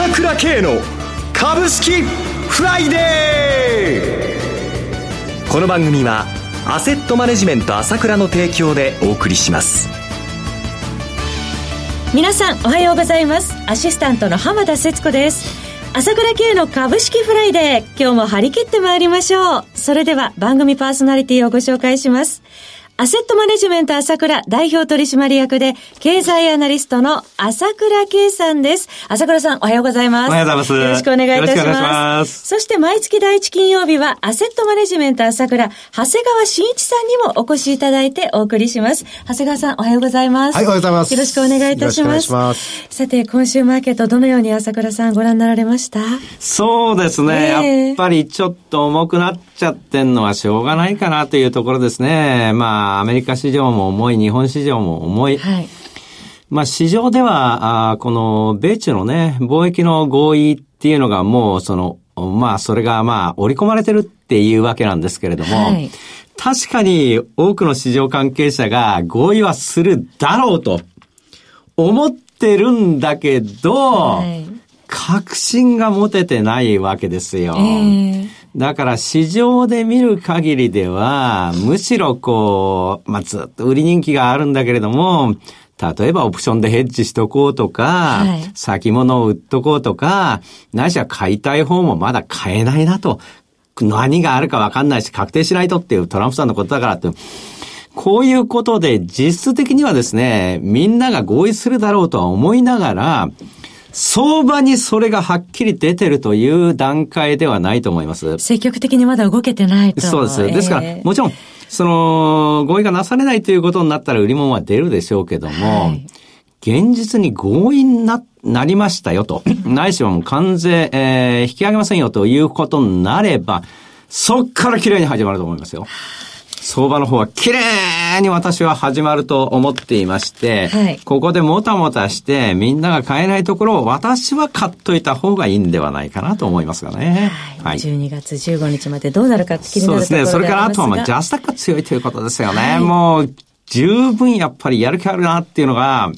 朝倉慶の株式フライデー。この番組はアセットマネジメント朝倉の提供でお送りします。皆さんおはようございます。アシスタントの浜田節子です。朝倉慶の株式フライデー今日も張り切ってまいりましょう。それでは番組パーソナリティをご紹介します。アセットマネジメント朝倉代表取締役で、経済アナリストの朝倉圭さんです。朝倉さん、おはようございます。おはようございます。よろしくお願いいたします。ますそして毎月第一金曜日は、アセットマネジメント朝倉、長谷川慎一さんにもお越しいただいてお送りします。長谷川さん、おはようございます。はい、おはようございます。よろしくお願いいたします。よろしくお願いします。さて、今週マーケット、どのように朝倉さんご覧になられました？そうですね、えー、やっぱりちょっと重くなっちゃってんのはしょうがないかなというところですね。まあ、アメリカ市場も重い、日本市場も重い。はい。まあ、市場では、あこの、米中のね、貿易の合意っていうのがもう、その、まあ、それがまあ、織り込まれてるっていうわけなんですけれども、はい、確かに多くの市場関係者が合意はするだろうと思ってるんだけど、はい、確信が持ててないわけですよ。えーだから市場で見る限りでは、むしろこう、まあ、ずっと売り人気があるんだけれども、例えばオプションでヘッジしとこうとか、はい、先物を売っとこうとか、ないしは買いたい方もまだ買えないなと。何があるかわかんないし、確定しないとっていうトランプさんのことだからって。こういうことで実質的にはですね、みんなが合意するだろうとは思いながら、相場にそれがはっきり出てるという段階ではないと思います。積極的にまだ動けてないと。そうです。ですから、もちろん、その、合意がなされないということになったら売り物は出るでしょうけども、はい、現実に合意にな、なりましたよと、ないしはもう関税、えー、引き上げませんよということになれば、そっから綺麗に始まると思いますよ。相場の方は綺麗に私は始まると思っていまして、はい、ここでもたもたしてみんなが買えないところを私は買っといた方がいいんではないかなと思いますがね。はい。12月15日までどうなるか気になるところそうですね。それからあとはまあジャスタックが強いということですよね。はい、もう十分やっぱりやる気あるなっていうのが、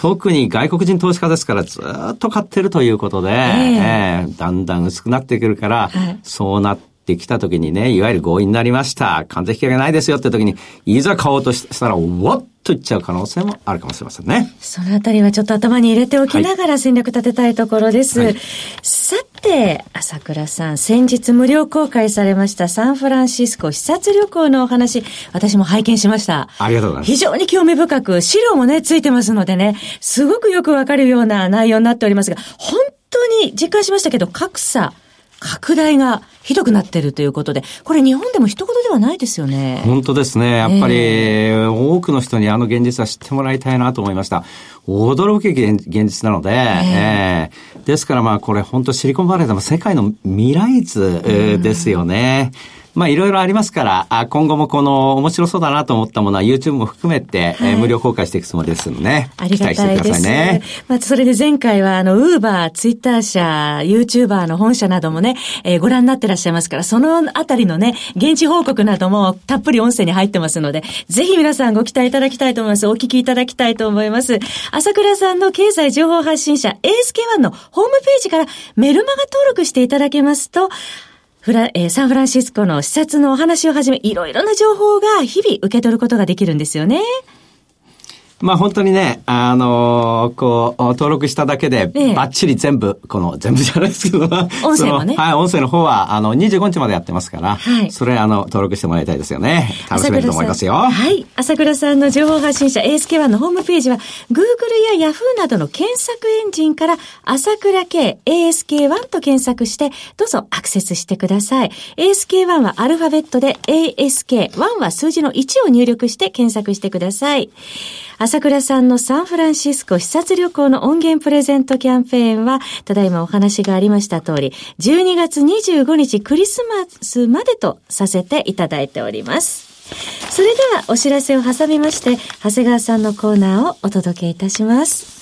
特に外国人投資家ですからずっと買ってるということで、えー、えー、だんだん薄くなってくるから、はい、そうなってってきた時にね、いわゆる合意になりました。完全引き上げないですよって時に、いざ買おうとしたら、わっといっちゃう可能性もあるかもしれませんね。そのあたりはちょっと頭に入れておきながら戦略立てたいところです。はい、さて、朝倉さん、先日無料公開されましたサンフランシスコ視察旅行のお話、私も拝見しました。ありがとうございます。非常に興味深く、資料もね、ついてますのでね、すごくよくわかるような内容になっておりますが、本当に実感しましたけど、格差、拡大がひどくなってるということで、これ日本でも一言ではないですよね。本当ですね。やっぱり、多くの人にあの現実は知ってもらいたいなと思いました。驚く現実なので、えー、えー、ですからまあこれ本当シリコンバレーでも世界の未来図、ですよね。うんまあいろいろありますから、あ今後もこの面白そうだなと思ったものは YouTube も含めて、はい、えー、無料公開していくつもりですので、ね、ありがたいです。ね。まあそれで前回はあの、ウーバー、ツイッター社、YouTuber の本社などもね、えー、ご覧になってらっしゃいますから、そのあたりのね、現地報告などもたっぷり音声に入ってますので、ぜひ皆さんご期待いただきたいと思います。お聞きいただきたいと思います。朝倉さんの経済情報発信者 ASK1 のホームページからメルマガ登録していただけますと、フラ、えー、サンフランシスコの視察のお話をはじめ、いろいろな情報が日々受け取ることができるんですよね。まあ本当にね、あのー、こう、登録しただけで、バッチリ全部、この、全部じゃないですけど、音声もね。はい、音声の方は、あの、25日までやってますから、はい。それ、あの、登録してもらいたいですよね。楽しめると思いますよ。はい。朝倉さんの情報発信者 ASK1 のホームページは、Google や Yahoo などの検索エンジンから、朝倉系 ASK1 と検索して、どうぞアクセスしてください。ASK1 はアルファベットで ASK、1は数字の1を入力して検索してください。朝倉さんのサンフランシスコ視察旅行の音源プレゼントキャンペーンは、ただいまお話がありました通り、12月25日クリスマスまでとさせていただいております。それではお知らせを挟みまして、長谷川さんのコーナーをお届けいたします。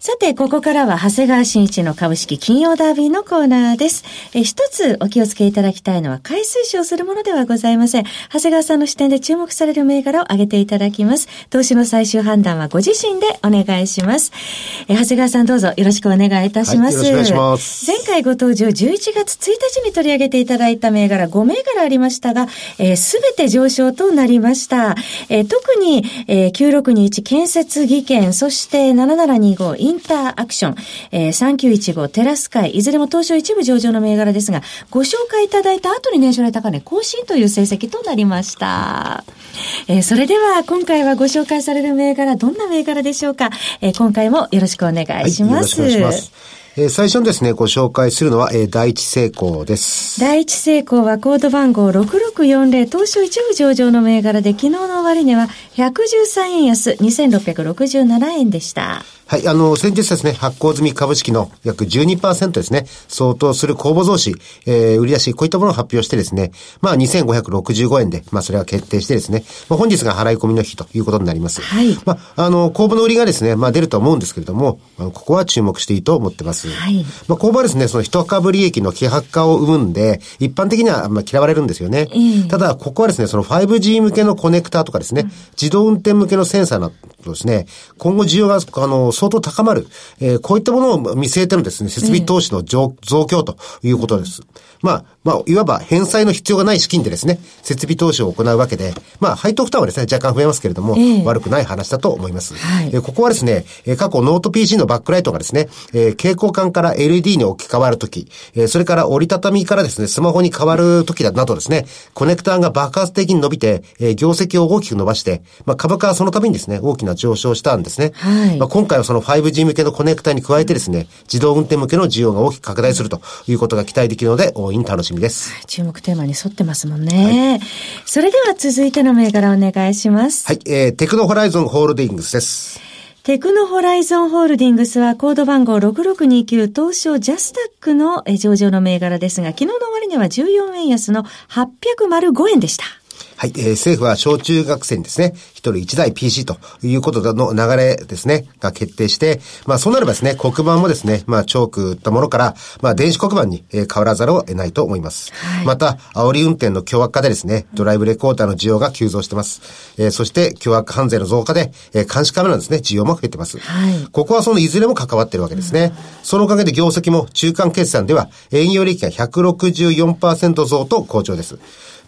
さて、ここからは長谷川新一の株式金曜ダービーのコーナーです。え一つお気をつけいただきたいのは、買い推奨するものではございません。長谷川さんの視点で注目される銘柄を挙げていただきます。投資の最終判断はご自身でお願いします。え長谷川さんどうぞよろしくお願いいたします。はい、よろしくお願いします。前回ご登場11月1日に取り上げていただいた銘柄5銘柄ありましたが、す、えー、べ、て上昇となりました。えー、特に、えー、9621建設技研、そして7725インターアクション、えー、3915テラスカイ、いずれも東証一部上場の銘柄ですが、ご紹介いただいた後に年初来高値更新という成績となりました。えー、それでは今回はご紹介される銘柄、どんな銘柄でしょうか、えー、今回もよろしくお願いします。はい、よろしくお願いします。えー、最初にですね、ご紹介するのは、えー、第一成功です。第一成功はコード番号6640東証一部上場の銘柄で昨日の終値は113円安2667円でした。はい、あの、先日ですね、発行済み株式の約12%ですね、相当する公募増資、えー、売り出し、こういったものを発表してですね、まあ、2565円で、まあ、それが決定してですね、まあ、本日が払い込みの日ということになります。はい。まあ、あの、公募の売りがですね、まあ、出ると思うんですけれども、ここは注目していいと思ってます。はい。まあ、公募はですね、その一株利益の希薄化を生むんで、一般的には、まあ、嫌われるんですよね。ただ、ここはですね、その 5G 向けのコネクターとかですね、うん、自動運転向けのセンサーなどですね、今後需要が、あの、相当高まる。えー、こういったものを見据えてのですね、設備投資の増強ということです。まあ、まあ、いわば返済の必要がない資金でですね、設備投資を行うわけで、まあ、配当負担はですね、若干増えますけれども、えー、悪くない話だと思います。はい、えー、ここはですね、えー、過去ノート PC のバックライトがですね、えー、蛍光管から LED に置き換わるとき、えー、それから折りたたみからですね、スマホに変わるときなどですね、コネクターが爆発的に伸びて、えー、業績を大きく伸ばして、まあ、株価はそのためにですね、大きな上昇したんですね。はい、まあ、今回はその 5G 向けのコネクタに加えてですね、自動運転向けの需要が大きく拡大するということが期待できるので、大いに楽しみです。注目テーマに沿ってますもんね。はい、それでは続いての銘柄お願いします。はい、えー、テクノホライゾンホールディングスです。テクノホライゾンホールディングスはコード番号6629東証ジャスタックの上場の銘柄ですが、昨日の終値は14円安の805円でした。はい、えー、政府は小中学生にですね、一人一台 PC ということの流れですね、が決定して、まあそうなればですね、黒板もですね、まあチョーク打ったものから、まあ電子黒板に、えー、変わらざるを得ないと思います。はい、また、煽り運転の凶悪化でですね、ドライブレコーダーの需要が急増してます。えー、そして凶悪犯罪の増加で、えー、監視カメラのですね、需要も増えてます。はい、ここはそのいずれも関わってるわけですね。うん、そのおかげで業績も中間決算では営業利益が164%増と好調です。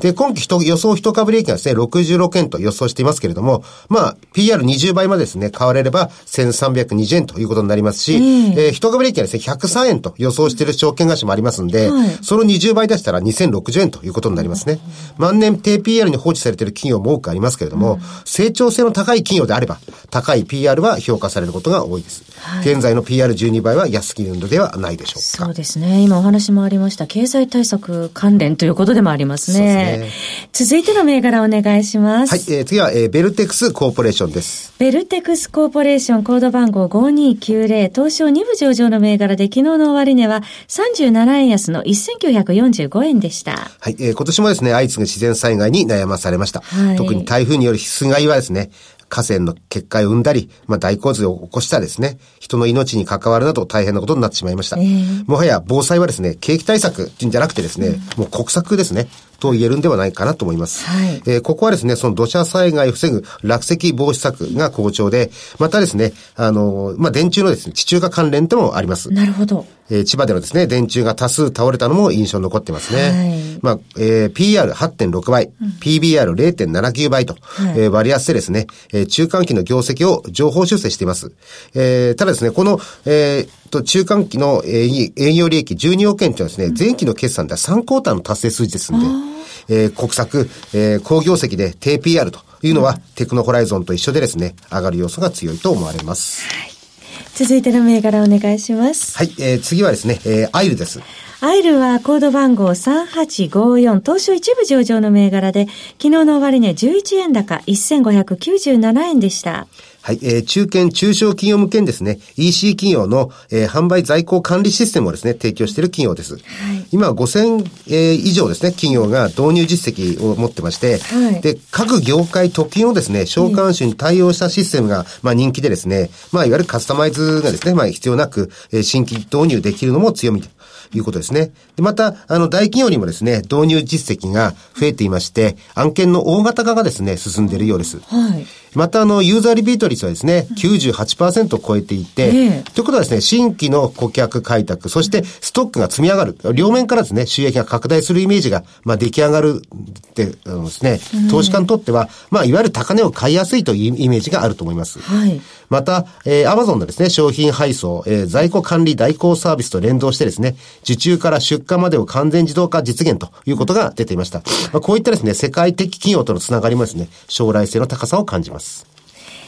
で、今期予想一株利益がですね、66円と予想していますけれども、まあ、PR20 倍までですね、買われれば1320円ということになりますし、えー、えー、一株利益はですね、103円と予想している証券会社もありますんで、はい、その20倍出したら2060円ということになりますね。万年低 PR に放置されている企業も多くありますけれども、うん、成長性の高い企業であれば、高い PR は評価されることが多いです。はい、現在の PR12 倍は安すぎるのではないでしょうか。そうですね。今お話もありました、経済対策関連ということでもありますね。すね続いての銘柄お願いします。はい、えー、次は、えー、ベルテクスコーポレーションです。ベルテクスコーポレーションコード番号5290東証2部上場の銘柄で昨日の終値は37円安の1945円でした。はい、えー、今年もですね、相次ぐ自然災害に悩まされました。はい、特に台風による被害はですね、河川の決壊を生んだり、まあ、大洪水を起こしたですね、人の命に関わるなど大変なことになってしまいました。えー、もはや防災はですね、景気対策じゃなくてですね、うん、もう国策ですね。と言えるんではないかなと思います。はい、えー、ここはですね、その土砂災害を防ぐ落石防止策が好調で、またですね、あの、まあ、電柱のですね、地中化関連ともあります。なるほど。えー、千葉でのですね、電柱が多数倒れたのも印象に残ってますね。はい、まあ、えー、PR8.6 倍、うん、PBR0.79 倍と、はい、えー、割安でですね、えー、中間期の業績を情報修正しています。えー、ただですね、この、えー、と、中間期の営業利益12億円というのはですね、前期の決算では3クォーターの達成数字ですんで、えー、国策、えー、工業績で低 PR というのは、テクノホライゾンと一緒でですね、上がる要素が強いと思われます。はい続いての銘柄お願いします。はい、えー、次はですね、えー、アイルです。アイルはコード番号3854東証一部上場の銘柄で、昨日の終値11円高1597円でした。はい、えー、中堅中小企業向けにですね、EC 企業の、えー、販売在庫管理システムをですね、提供している企業です。はい、今、5000、えー、以上ですね、企業が導入実績を持ってまして、はい、で、各業界特有のですね、召喚種に対応したシステムが、まあ人気でですね、まあいわゆるカスタマイズがですね、まあ必要なく、えー、新規導入できるのも強みいうことですね。で、また、あの、大企業にもですね、導入実績が増えていまして、案件の大型化がですね、進んでいるようです。はい。また、あの、ユーザーリピート率はですね、98%を超えていて、えー、ということはですね、新規の顧客開拓、そしてストックが積み上がる、両面からですね、収益が拡大するイメージが、まあ、出来上がるって、あのですね、投資家にとっては、まあ、いわゆる高値を買いやすいというイメージがあると思います。はい。また、えー、アマゾンのですね、商品配送、えー、在庫管理代行サービスと連動してですね、受注から出荷までを完全自動化実現ということが出ていました。まあ、こういったですね、世界的企業とのつながりもですね、将来性の高さを感じます。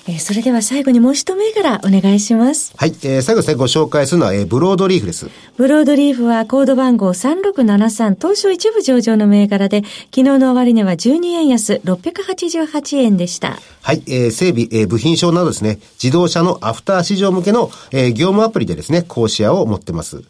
えー、それでは最後にもう一銘柄お願いします。はい。えー、最後ですね、ご紹介するのは、えー、ブロードリーフです。ブロードリーフはコード番号3673東証一部上場の銘柄で、昨日の終値は12円安688円でした。はい。えー、整備、えー、部品証などですね、自動車のアフター市場向けの、えー、業務アプリでですね、講師屋を持ってます。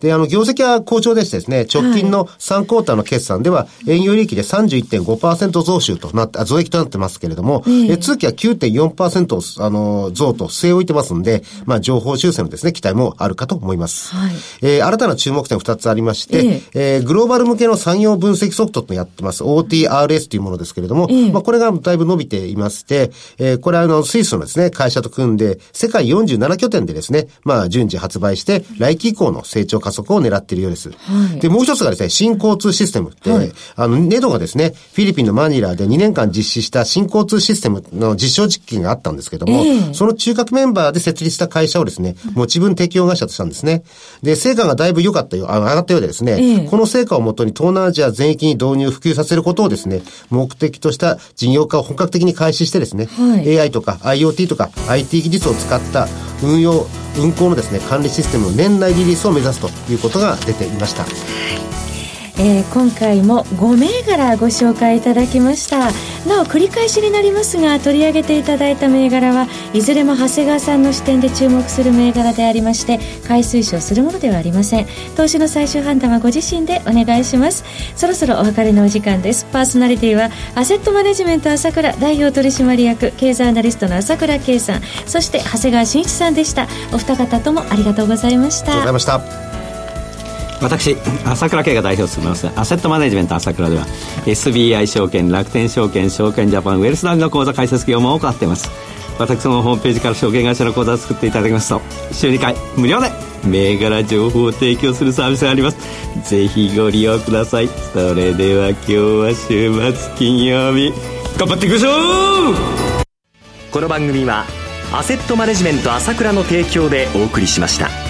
で、あの、業績は好調でしてですね、直近の3クォーターの決算では、営業利益で31.5%増収となって、増益となってますけれども、え通期は9.4%、あの、増と据え置いてますんで、まあ、情報修正のですね、期待もあるかと思います。はい、えー、新たな注目点2つありまして、えー、グローバル向けの産業分析ソフトとやってます。OTRS というものですけれども、まあ、これがだいぶ伸びていまして、えー、これはあの、スイスのですね、会社と組んで、世界47拠点でですね、まあ、順次発売して、来期以降の成長加速を狙っているようです。はい、で、もう一つがですね、新交通システムって、はい、あの、ネドがですね、フィリピンのマニラで2年間実施した新交通システムの実証実験があったんですけども、えー、その中核メンバーで設立した会社をですね、持ち分適用会社としたんですね。で、成果がだいぶ良かったよ、上がったようでですね、えー、この成果をもとに東南アジア全域に導入、普及させることをですね、目的とした事業化を本格的に開始してですね、はい、AI とか IoT とか IT 技術を使った運用、運行のですね、管理システムの年内リリースを目指すということが出ていました。えー、今回も5銘柄ご紹介いただきました。なお繰り返しになりますが取り上げていただいた銘柄はいずれも長谷川さんの視点で注目する銘柄でありまして買い推奨するものではありません。投資の最終判断はご自身でお願いします。そろそろお別れのお時間です。パーソナリティはアセットマネジメント朝倉代表取締役経済アナリストの朝倉圭さん。そして長谷川慎一さんでした。お二方ともありがとうございました。ありがとうございました私朝倉慶が代表を務めます。アセットマネジメント朝倉では SBI 証券楽天証券証券ジャパンウェルスダウンの口座開設業務を行っています。私のホームページから証券会社の口座を作っていただきますと週2回無料で銘柄情報を提供するサービスがあります。ぜひご利用ください。それでは今日は週末金曜日頑張っていきましょう!この番組はアセットマネジメント朝倉の提供でお送りしました。